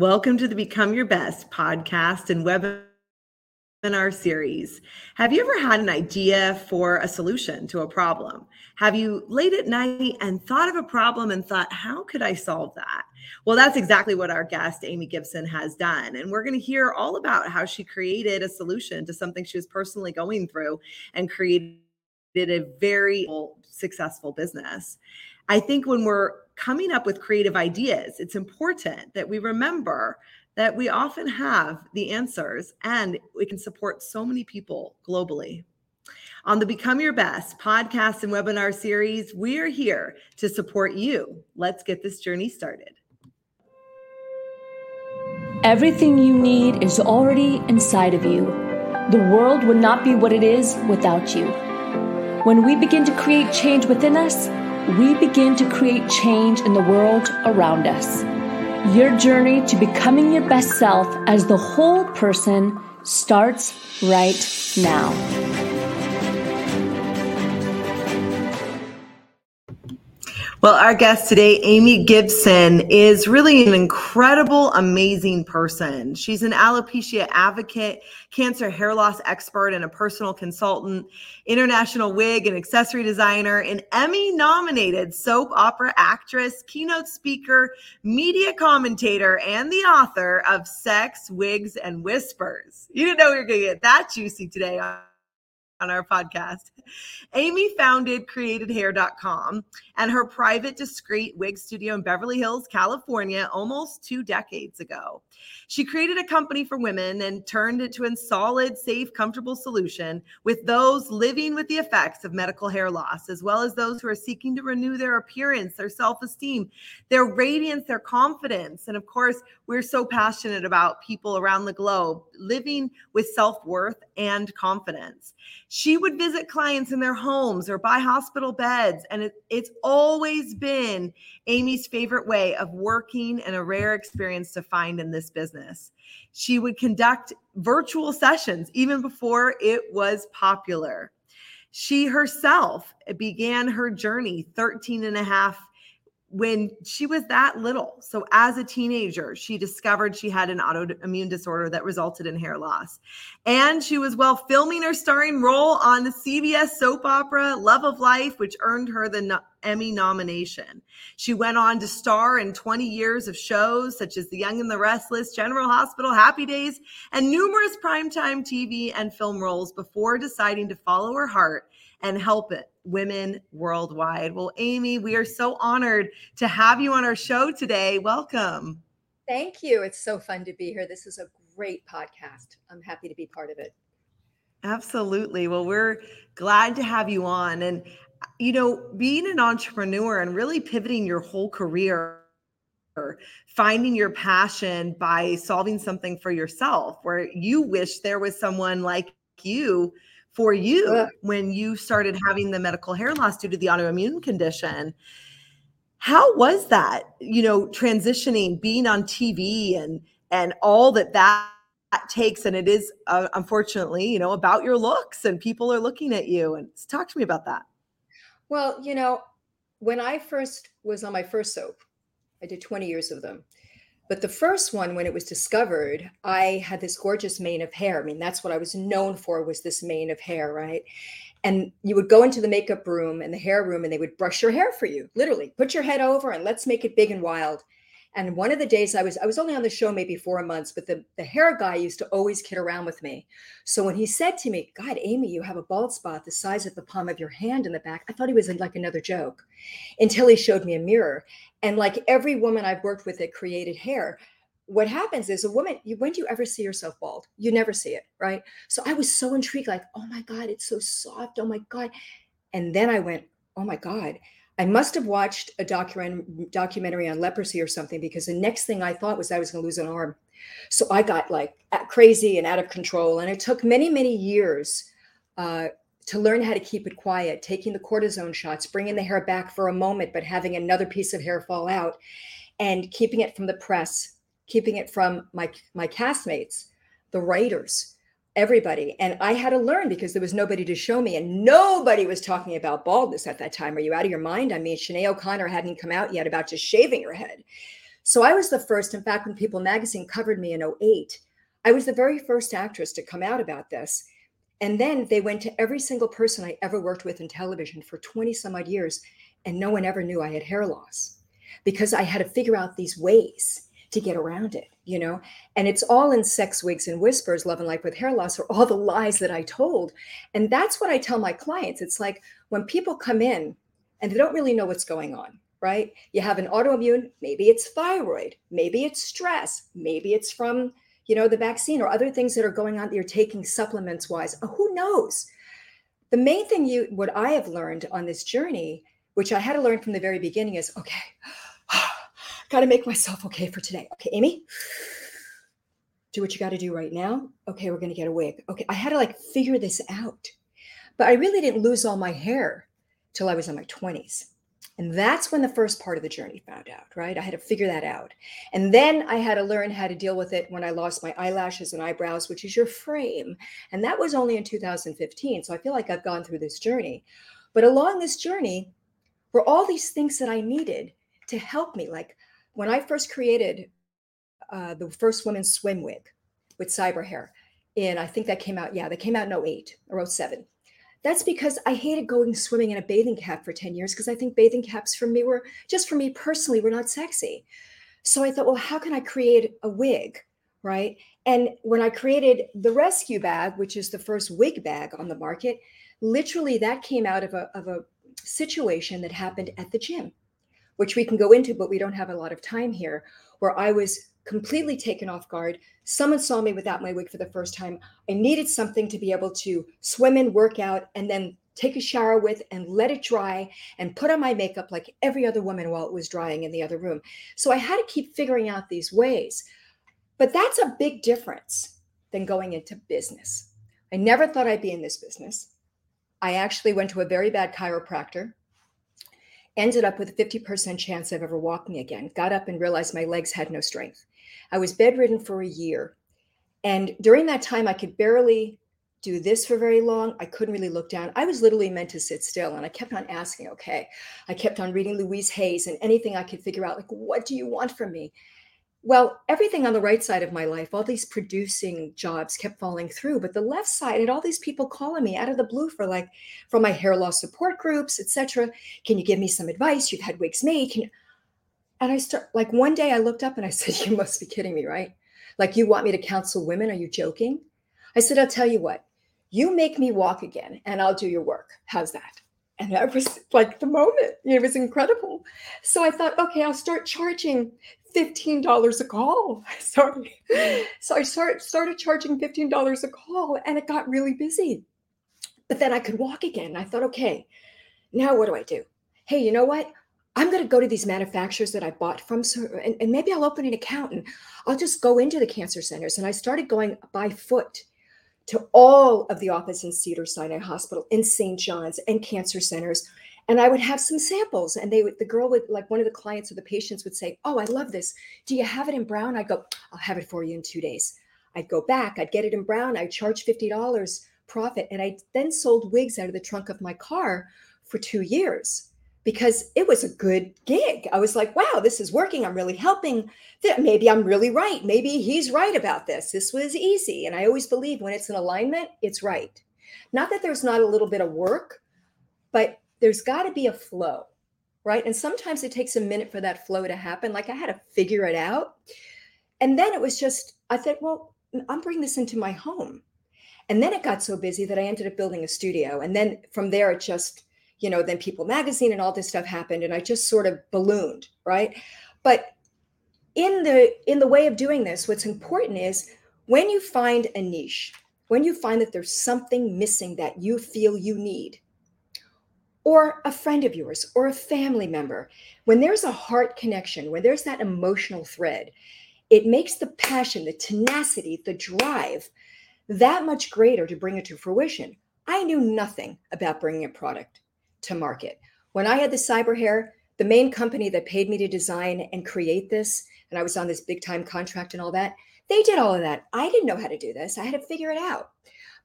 Welcome to the Become Your Best podcast and webinar series. Have you ever had an idea for a solution to a problem? Have you laid at night and thought of a problem and thought, how could I solve that? Well, that's exactly what our guest, Amy Gibson, has done. And we're going to hear all about how she created a solution to something she was personally going through and created a very successful business. I think when we're coming up with creative ideas, it's important that we remember that we often have the answers and we can support so many people globally. On the Become Your Best podcast and webinar series, we are here to support you. Let's get this journey started. Everything you need is already inside of you. The world would not be what it is without you. When we begin to create change within us, we begin to create change in the world around us. Your journey to becoming your best self as the whole person starts right now. Well, our guest today, Amy Gibson, is really an incredible, amazing person. She's an alopecia advocate, cancer hair loss expert, and a personal consultant, international wig and accessory designer, an Emmy nominated soap opera actress, keynote speaker, media commentator, and the author of Sex, Wigs, and Whispers. You didn't know we were going to get that juicy today on our podcast. Amy founded createdhair.com and her private discreet wig studio in Beverly Hills, California, almost two decades ago. She created a company for women and turned it to a solid, safe, comfortable solution with those living with the effects of medical hair loss, as well as those who are seeking to renew their appearance, their self esteem, their radiance, their confidence. And of course, we're so passionate about people around the globe living with self worth and confidence. She would visit clients in their homes or buy hospital beds. And it, it's always been Amy's favorite way of working and a rare experience to find in this business. She would conduct virtual sessions even before it was popular. She herself began her journey 13 and a half when she was that little. So, as a teenager, she discovered she had an autoimmune disorder that resulted in hair loss. And she was well filming her starring role on the CBS soap opera Love of Life, which earned her the Emmy nomination. She went on to star in 20 years of shows such as The Young and the Restless, General Hospital, Happy Days, and numerous primetime TV and film roles before deciding to follow her heart and help it women worldwide. Well, Amy, we are so honored to have you on our show today. Welcome. Thank you. It's so fun to be here. This is a great podcast. I'm happy to be part of it. Absolutely. Well, we're glad to have you on. And, you know, being an entrepreneur and really pivoting your whole career finding your passion by solving something for yourself where you wish there was someone like you for you when you started having the medical hair loss due to the autoimmune condition. How was that, you know, transitioning, being on TV and and all that that takes and it is uh, unfortunately, you know, about your looks and people are looking at you and talk to me about that. Well, you know, when I first was on my first soap, I did 20 years of them. But the first one, when it was discovered, I had this gorgeous mane of hair. I mean, that's what I was known for was this mane of hair, right? And you would go into the makeup room and the hair room, and they would brush your hair for you, literally. Put your head over and let's make it big and wild. And one of the days I was, I was only on the show maybe four months, but the, the hair guy used to always kid around with me. So when he said to me, God, Amy, you have a bald spot the size of the palm of your hand in the back, I thought he was like another joke until he showed me a mirror. And like every woman I've worked with that created hair, what happens is a woman, you, when do you ever see yourself bald? You never see it, right? So I was so intrigued, like, oh my God, it's so soft. Oh my God. And then I went, oh my God I must have watched a document, documentary on leprosy or something because the next thing I thought was I was going to lose an arm. So I got like crazy and out of control. And it took many, many years uh, to learn how to keep it quiet, taking the cortisone shots, bringing the hair back for a moment, but having another piece of hair fall out and keeping it from the press, keeping it from my, my castmates, the writers, everybody. And I had to learn because there was nobody to show me, and nobody was talking about baldness at that time. Are you out of your mind? I mean, Sinead O'Connor hadn't come out yet about just shaving her head. So I was the first, in fact, when People magazine covered me in 08, I was the very first actress to come out about this. And then they went to every single person I ever worked with in television for 20 some odd years, and no one ever knew I had hair loss because I had to figure out these ways to get around it, you know? And it's all in sex wigs and whispers, love and life with hair loss, or all the lies that I told. And that's what I tell my clients. It's like when people come in and they don't really know what's going on, right? You have an autoimmune, maybe it's thyroid, maybe it's stress, maybe it's from, you know, the vaccine or other things that are going on that you're taking supplements wise. Uh, who knows? The main thing you what I have learned on this journey, which I had to learn from the very beginning is okay, got to make myself okay for today. Okay, Amy, do what you got to do right now. Okay, we're going to get a wig. Okay, I had to like figure this out. But I really didn't lose all my hair till I was in my 20s. And that's when the first part of the journey found out, right? I had to figure that out. And then I had to learn how to deal with it when I lost my eyelashes and eyebrows, which is your frame. And that was only in 2015. So I feel like I've gone through this journey. But along this journey were all these things that I needed to help me. Like when I first created uh, the first women's swim wig with cyber hair, and I think that came out, yeah, that came out in 08 or 07. That's because I hated going swimming in a bathing cap for 10 years because I think bathing caps for me were just for me personally were not sexy. So I thought, well, how can I create a wig? Right. And when I created the rescue bag, which is the first wig bag on the market, literally that came out of a, of a situation that happened at the gym which we can go into, but we don't have a lot of time here, where I was completely taken off guard. Someone saw me without my wig for the first time. I needed something to be able to swim in, work out, and then take a shower with and let it dry and put on my makeup like every other woman while it was drying in the other room. So I had to keep figuring out these ways. But that's a big difference than going into business. I never thought I'd be in this business. I actually went to a very bad chiropractor ended up with a 50% chance of ever walking again. Got up and realized my legs had no strength. I was bedridden for a year. And during that time, I could barely do this for very long. I couldn't really look down. I was literally meant to sit still. And I kept on asking, okay. I kept on reading Louise Hay's and anything I could figure out, like, what do you want from me? Well, everything on the right side of my life, all these producing jobs kept falling through, but the left side had all these people calling me out of the blue for like from my hair loss support groups, etc. Can you give me some advice? You've had wigs made. Can you? And I start like one day I looked up and I said, "You must be kidding me, right? Like you want me to counsel women? Are you joking?" I said, "I'll tell you what. You make me walk again and I'll do your work. How's that?" And that was like the moment. It was incredible. So I thought, okay, I'll start charging $15 a call. Sorry. Hmm. So I start, started charging $15 a call and it got really busy. But then I could walk again. I thought, okay, now what do I do? Hey, you know what? I'm going to go to these manufacturers that I bought from, and, and maybe I'll open an account and I'll just go into the cancer centers. And I started going by foot to all of the office in Cedar Sinai Hospital, in St. John's, and cancer centers and I would have some samples. And they would, the girl would, like one of the clients or the patients would say, Oh, I love this. Do you have it in brown? I'd go, I'll have it for you in two days. I'd go back, I'd get it in brown, I'd charge $50 profit. And I then sold wigs out of the trunk of my car for two years because it was a good gig. I was like, wow, this is working. I'm really helping. Maybe I'm really right. Maybe he's right about this. This was easy. And I always believe when it's in alignment, it's right. Not that there's not a little bit of work, but there's got to be a flow, right? And sometimes it takes a minute for that flow to happen. Like I had to figure it out. And then it was just, I said, well, I'm bringing this into my home. And then it got so busy that I ended up building a studio. And then from there, it just, you know, then People Magazine and all this stuff happened. And I just sort of ballooned, right? But in the in the way of doing this, what's important is when you find a niche, when you find that there's something missing that you feel you need, or a friend of yours or a family member, when there's a heart connection, when there's that emotional thread, it makes the passion, the tenacity, the drive that much greater to bring it to fruition. I knew nothing about bringing a product to market. When I had the cyber hair, the main company that paid me to design and create this, and I was on this big time contract and all that, they did all of that. I didn't know how to do this. I had to figure it out.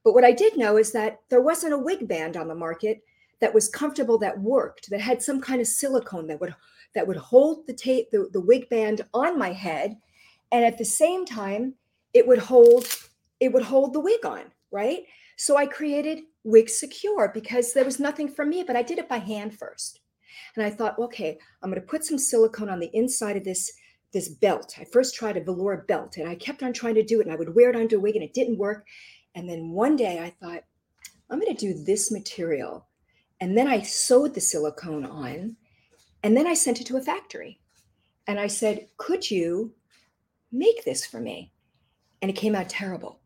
But what I did know is that there wasn't a wig band on the market that was comfortable that worked that had some kind of silicone that would that would hold the tape, the, the wig band on my head. And at the same time, it would hold, it would hold the wig on, right? So I created Wig Secure because there was nothing for me, but I did it by hand first. And I thought, okay, I'm going to put some silicone on the inside of this this belt. I first tried a velour belt and I kept on trying to do it and I would wear it onto a wig and it didn't work. And then one day I thought, I'm going to do this material. And then I sewed the silicone on and then I sent it to a factory. And I said, Could you make this for me? And it came out terrible.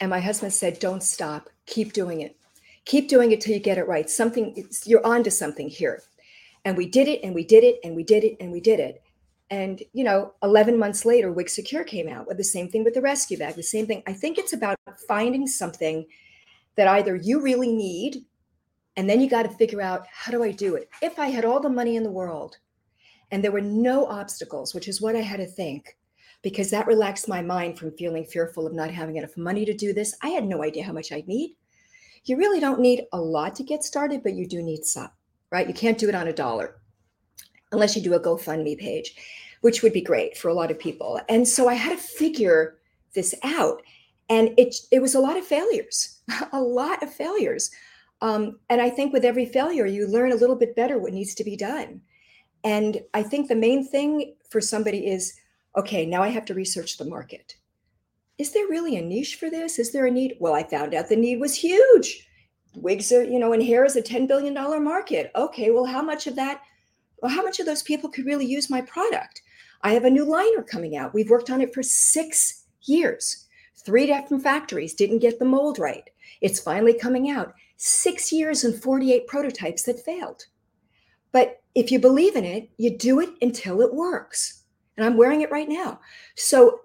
And my husband said, Don't stop. Keep doing it. Keep doing it till you get it right. Something, you're onto something here. And we did it and we did it and we did it and we did it. And, you know, 11 months later, Wig Secure came out with the same thing with the rescue bag, the same thing. I think it's about finding something that either you really need, and then you got to figure out how do I do it? If I had all the money in the world and there were no obstacles, which is what I had to think, because that relaxed my mind from feeling fearful of not having enough money to do this. I had no idea how much I'd need. You really don't need a lot to get started, but you do need some, right? You can't do it on a dollar unless you do a GoFundMe page, which would be great for a lot of people. And so I had to figure this out. And it, it was a lot of failures, a lot of failures. Um, and I think with every failure, you learn a little bit better what needs to be done. And I think the main thing for somebody is okay, now I have to research the market. Is there really a niche for this? Is there a need? Well, I found out the need was huge. Wigs are, you know, and hair is a $10 billion market. Okay, well, how much of that well, how much of those people could really use my product? I have a new liner coming out. We've worked on it for six years. Three different factories didn't get the mold right. It's finally coming out. Six years and 48 prototypes that failed. But if you believe in it, you do it until it works. And I'm wearing it right now. So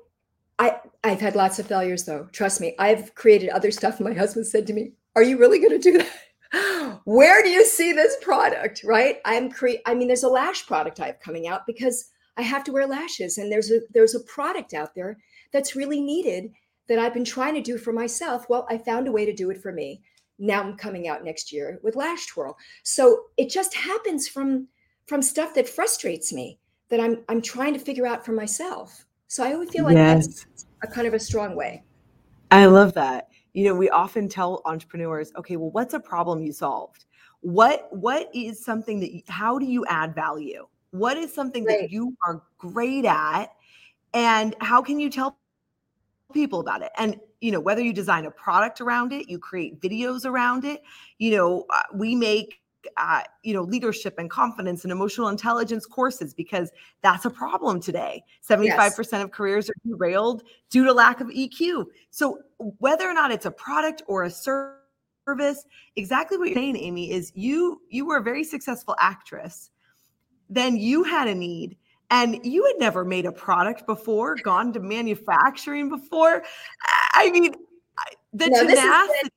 I, I've had lots of failures though. Trust me, I've created other stuff. My husband said to me, Are you really going to do that? where do you see this product right i'm cre- i mean there's a lash product i have coming out because i have to wear lashes and there's a there's a product out there that's really needed that i've been trying to do for myself well i found a way to do it for me. Now i'm coming out next year with lash twirl. So it just happens from from stuff that frustrates me that i'm i'm trying to figure out for myself. So i always feel like yes. that's a kind of a strong way. I love that. You know we often tell entrepreneurs okay well what's a problem you solved? What what is something that you, how do you add value? What is something right. that you are great at? And how can you tell people about it. And you know whether you design a product around it you create videos around it you know uh, we make uh, you know leadership and confidence and emotional intelligence courses because that's a problem today. 75% yes. of careers are derailed due to lack of eq so whether or not it's a product or a service exactly what you're saying amy is you you were a very successful actress. Then you had a need and you had never made a product before gone to manufacturing before i mean the no, tenacity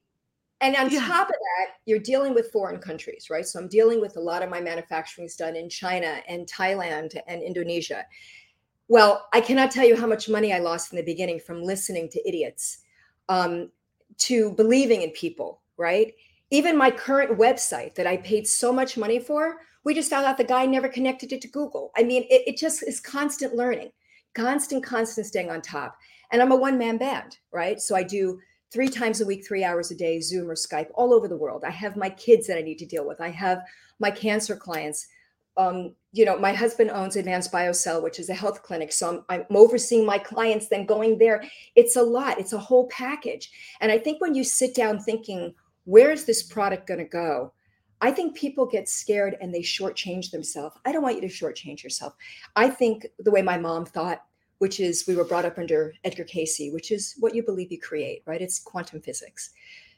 and on yeah. top of that, you're dealing with foreign countries, right? So I'm dealing with a lot of my manufacturing is done in China and Thailand and Indonesia. Well, I cannot tell you how much money I lost in the beginning from listening to idiots um, to believing in people, right? Even my current website that I paid so much money for, we just found out the guy never connected it to Google. I mean, it, it just is constant learning, constant, constant staying on top. And I'm a one man band, right? So I do three times a week, three hours a day, Zoom or Skype, all over the world. I have my kids that I need to deal with. I have my cancer clients. Um, you know, my husband owns Advanced BioCell, which is a health clinic. So I'm, I'm overseeing my clients, then going there. It's a lot, it's a whole package. And I think when you sit down thinking, where is this product going to go? I think people get scared and they shortchange themselves. I don't want you to shortchange yourself. I think the way my mom thought, which is we were brought up under Edgar Cayce, which is what you believe you create, right? It's quantum physics.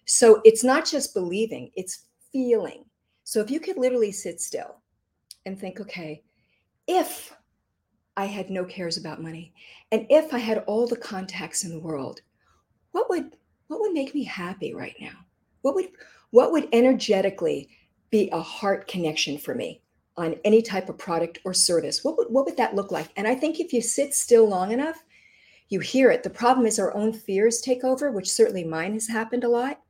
So it's not just believing, it's feeling. So if you could literally sit still and think, okay, if I had no cares about money and if I had all the contacts in the world, what would what would make me happy right now? What would what would energetically be a heart connection for me? on any type of product or service, what would, what would that look like? And I think if you sit still long enough, you hear it. The problem is our own fears take over, which certainly mine has happened a lot.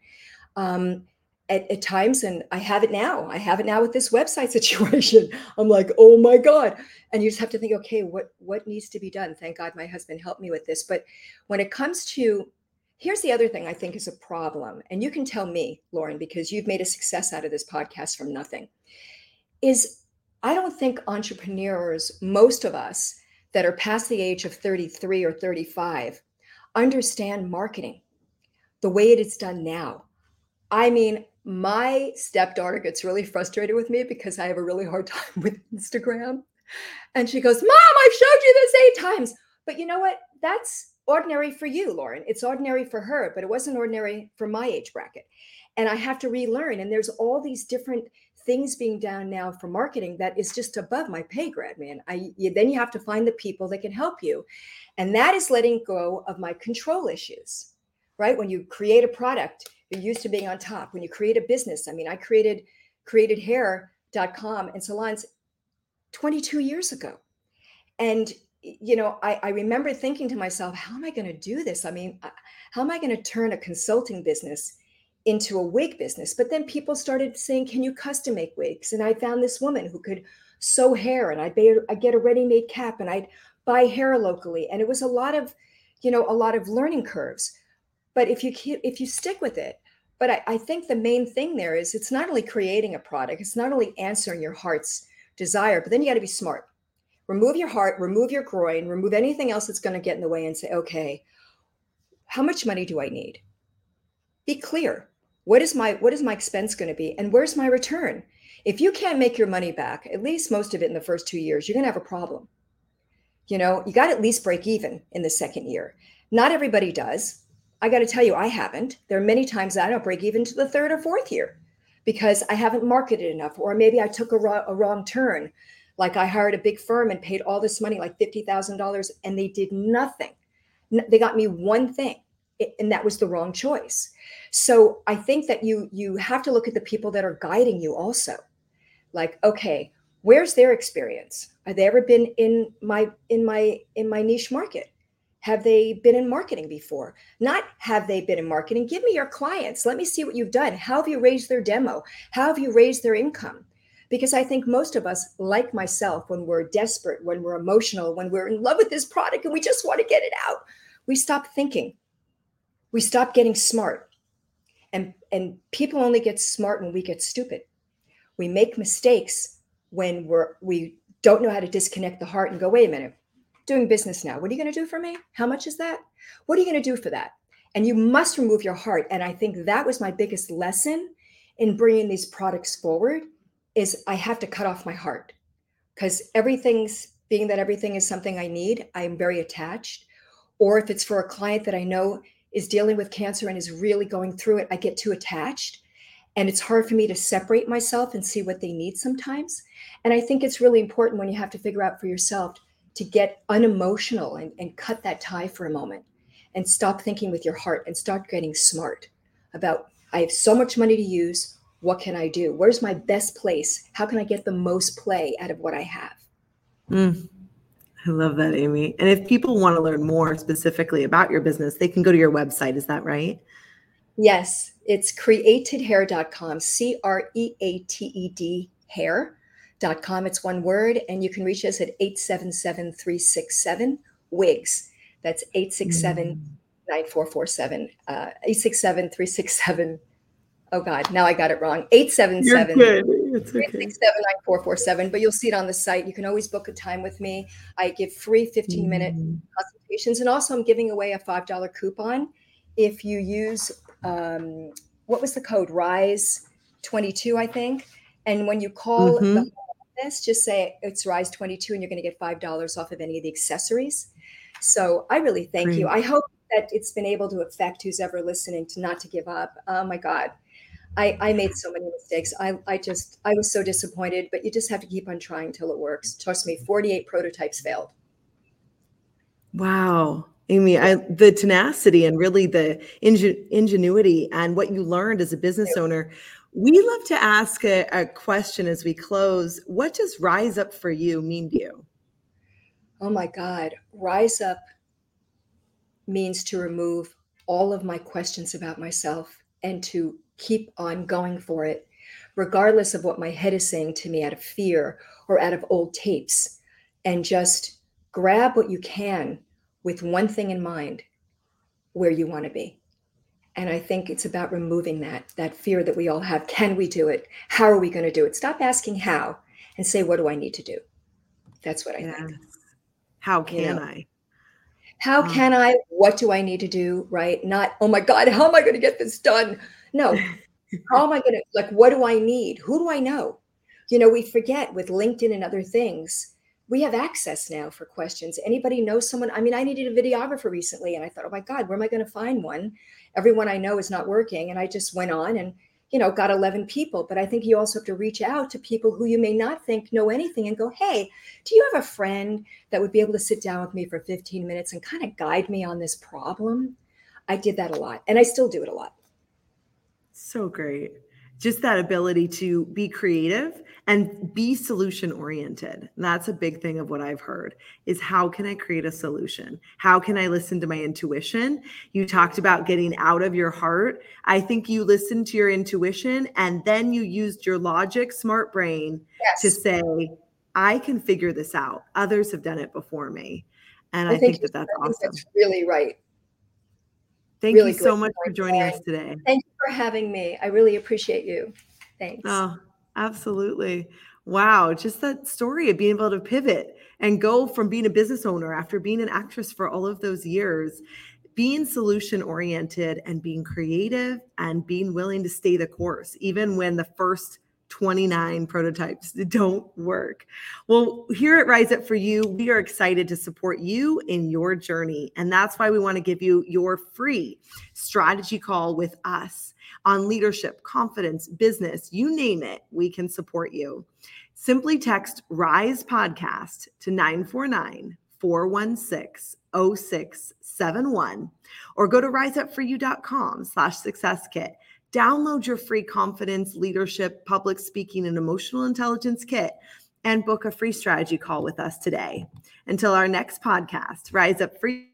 Um, at, at, times, and I have it now. I have it now with this website situation. I'm like, oh my God. And you just have to think, okay, what what needs to be done? Thank God my husband helped me with this. But when it comes to here's the other thing I think is a problem, and you can tell me, Lauren, because you've made a success out of this podcast from nothing, is I don't think entrepreneurs, most of us that are past the age of 33 or 35, understand marketing the way it is done now. I mean, my stepdaughter gets really frustrated with me because I have a really hard time with Instagram. And she goes, Mom, I've showed you this eight times. But you know what? That's ordinary for you, Lauren. It's ordinary for her, but it wasn't ordinary for my age bracket. And I have to relearn. And there's all these different things being done now for marketing that is just above my pay grade, man. I you, then you have to find the people that can help you. And that is letting go of my control issues. Right? When you create a product, you're used to being on top. When you create a business, I mean, I created createdhair.com and salons 22 years ago. And you know, I, I remember thinking to myself, how am I going to do this? I mean, how am I going to turn a consulting business into a wig business? But then people started saying, can you custom make wigs? And I found this woman who could sew hair and I'd, I'd get a ready-made cap and I'd buy hair locally. And it was a lot of, you know, a lot of learning curves. But if you if you stick with it, but I, I think the main thing there is it's not only creating a product, it's not only answering your heart's desire, but then you got to be smart remove your heart, remove your groin, remove anything else that's going to get in the way and say, okay, how much money do I need? Be clear. What is my what is my expense going to be and where's my return? If you can't make your money back, at least most of it in the first 2 years, you're going to have a problem. You know, you got to at least break even in the second year. Not everybody does. I got to tell you, I haven't. There are many times I don't break even to the third or fourth year because I haven't marketed enough, or maybe I took a, a wrong turn like I hired a big firm and paid all this money, like $50,000, and they did nothing. They got me one thing, and that was the wrong choice. So I think that you you have to look at the people that are guiding you also. Like, okay, where's their experience? Have they ever been in my in my in my niche market? Have they been in marketing before? Not have they been in marketing? Give me your clients. Let me see what you've done. How have you raised their demo? How have you raised their income? Because I think most of us, like myself, when we're desperate, when we're emotional, when we're in love with this product and we just want to get it out, we stop thinking. We stop getting smart. And, and people only get smart when we get stupid. We make mistakes when we're we don't know how to disconnect the heart and go, wait a minute, doing business now. What are you going to do for me? How much is that? What are you going to do for that? And you must remove your heart. And I think that was my biggest lesson in bringing these products forward is I have to cut off my heart because everything's being that everything is something I need, I'm very attached. Or if it's for a client that I know is dealing with cancer and is really going through it, I get too attached. And it's hard for me to separate myself and see what they need sometimes. And I think it's really important when you have to figure out for yourself to get unemotional and, and cut that tie for a moment and stop thinking with your heart and start getting smart about I have so much money to use what can I do? Where's my best place? How can I get the most play out of what I have? Mm, I love that, Amy. And if people want to learn more specifically about your business, they can go to your website. Is that right? Yes, it's createdhair.com, C R E A T E D hair.com. It's one word, and you can reach us at 877 367 WIGS. That's 867 9447, uh, 867 367 oh God, now I got it wrong. 877 okay. But you'll see it on the site. You can always book a time with me. I give free 15 minute mm. consultations. And also, I'm giving away a $5 coupon if you use um, what was the code? Rise 22, I think. And when you call mm-hmm. the office, just say it's Rise 22 and you're going to get $5 off of any of the accessories. So I really thank Great. you. I hope that it's been able to affect who's ever listening to not to give up. Oh my God. I, I made so many mistakes. I, I just, I was so disappointed, but you just have to keep on trying till it works. Trust me, 48 prototypes failed. Wow. Amy, I, the tenacity and really the ingen, ingenuity and what you learned as a business owner. We love to ask a, a question as we close. What does rise up for you mean to you? Oh my God. Rise up means to remove all of my questions about myself and to keep on going for it, regardless of what my head is saying to me out of fear or out of old tapes, and just grab what you can with one thing in mind where you want to be. And I think it's about removing that that fear that we all have. Can we do it? How are we going to do it? Stop asking how and say, what do I need to do? That's what I yes. think. How can you know? I? How um, can I? What do I need to do? Right? Not, oh my God, how am I going to get this done? No. Oh how am I going to, like, what do I need? Who do I know? You know, we forget with LinkedIn and other things, we have access now for questions. Anybody know someone? I mean, I needed a videographer recently, and I thought, oh my God, where am I going to find one? Everyone I know is not working. And I just went on and you know, got 11 people. But I think you also have to reach out to people who you may not think know anything and go, hey, do you have a friend that would be able to sit down with me for 15 minutes and kind of guide me on this problem? I did that a lot and I still do it a lot. So great. Just that ability to be creative and be solution oriented. That's a big thing of what i've heard is how can i create a solution? How can i listen to my intuition? You talked about getting out of your heart. I think you listened to your intuition and then you used your logic smart brain yes. to say i can figure this out. Others have done it before me. And i, I think, think that that's awesome that's really right Thank really you so much for joining us today. Thank you for having me. I really appreciate you. Thanks. Oh, absolutely. Wow. Just that story of being able to pivot and go from being a business owner after being an actress for all of those years, being solution oriented and being creative and being willing to stay the course, even when the first 29 prototypes that don't work. Well, here at Rise Up for You, we are excited to support you in your journey. And that's why we want to give you your free strategy call with us on leadership, confidence, business, you name it, we can support you. Simply text RISE podcast to 949 416 0671 or go to riseupforyou.com slash success kit Download your free confidence, leadership, public speaking, and emotional intelligence kit and book a free strategy call with us today. Until our next podcast, Rise Up Free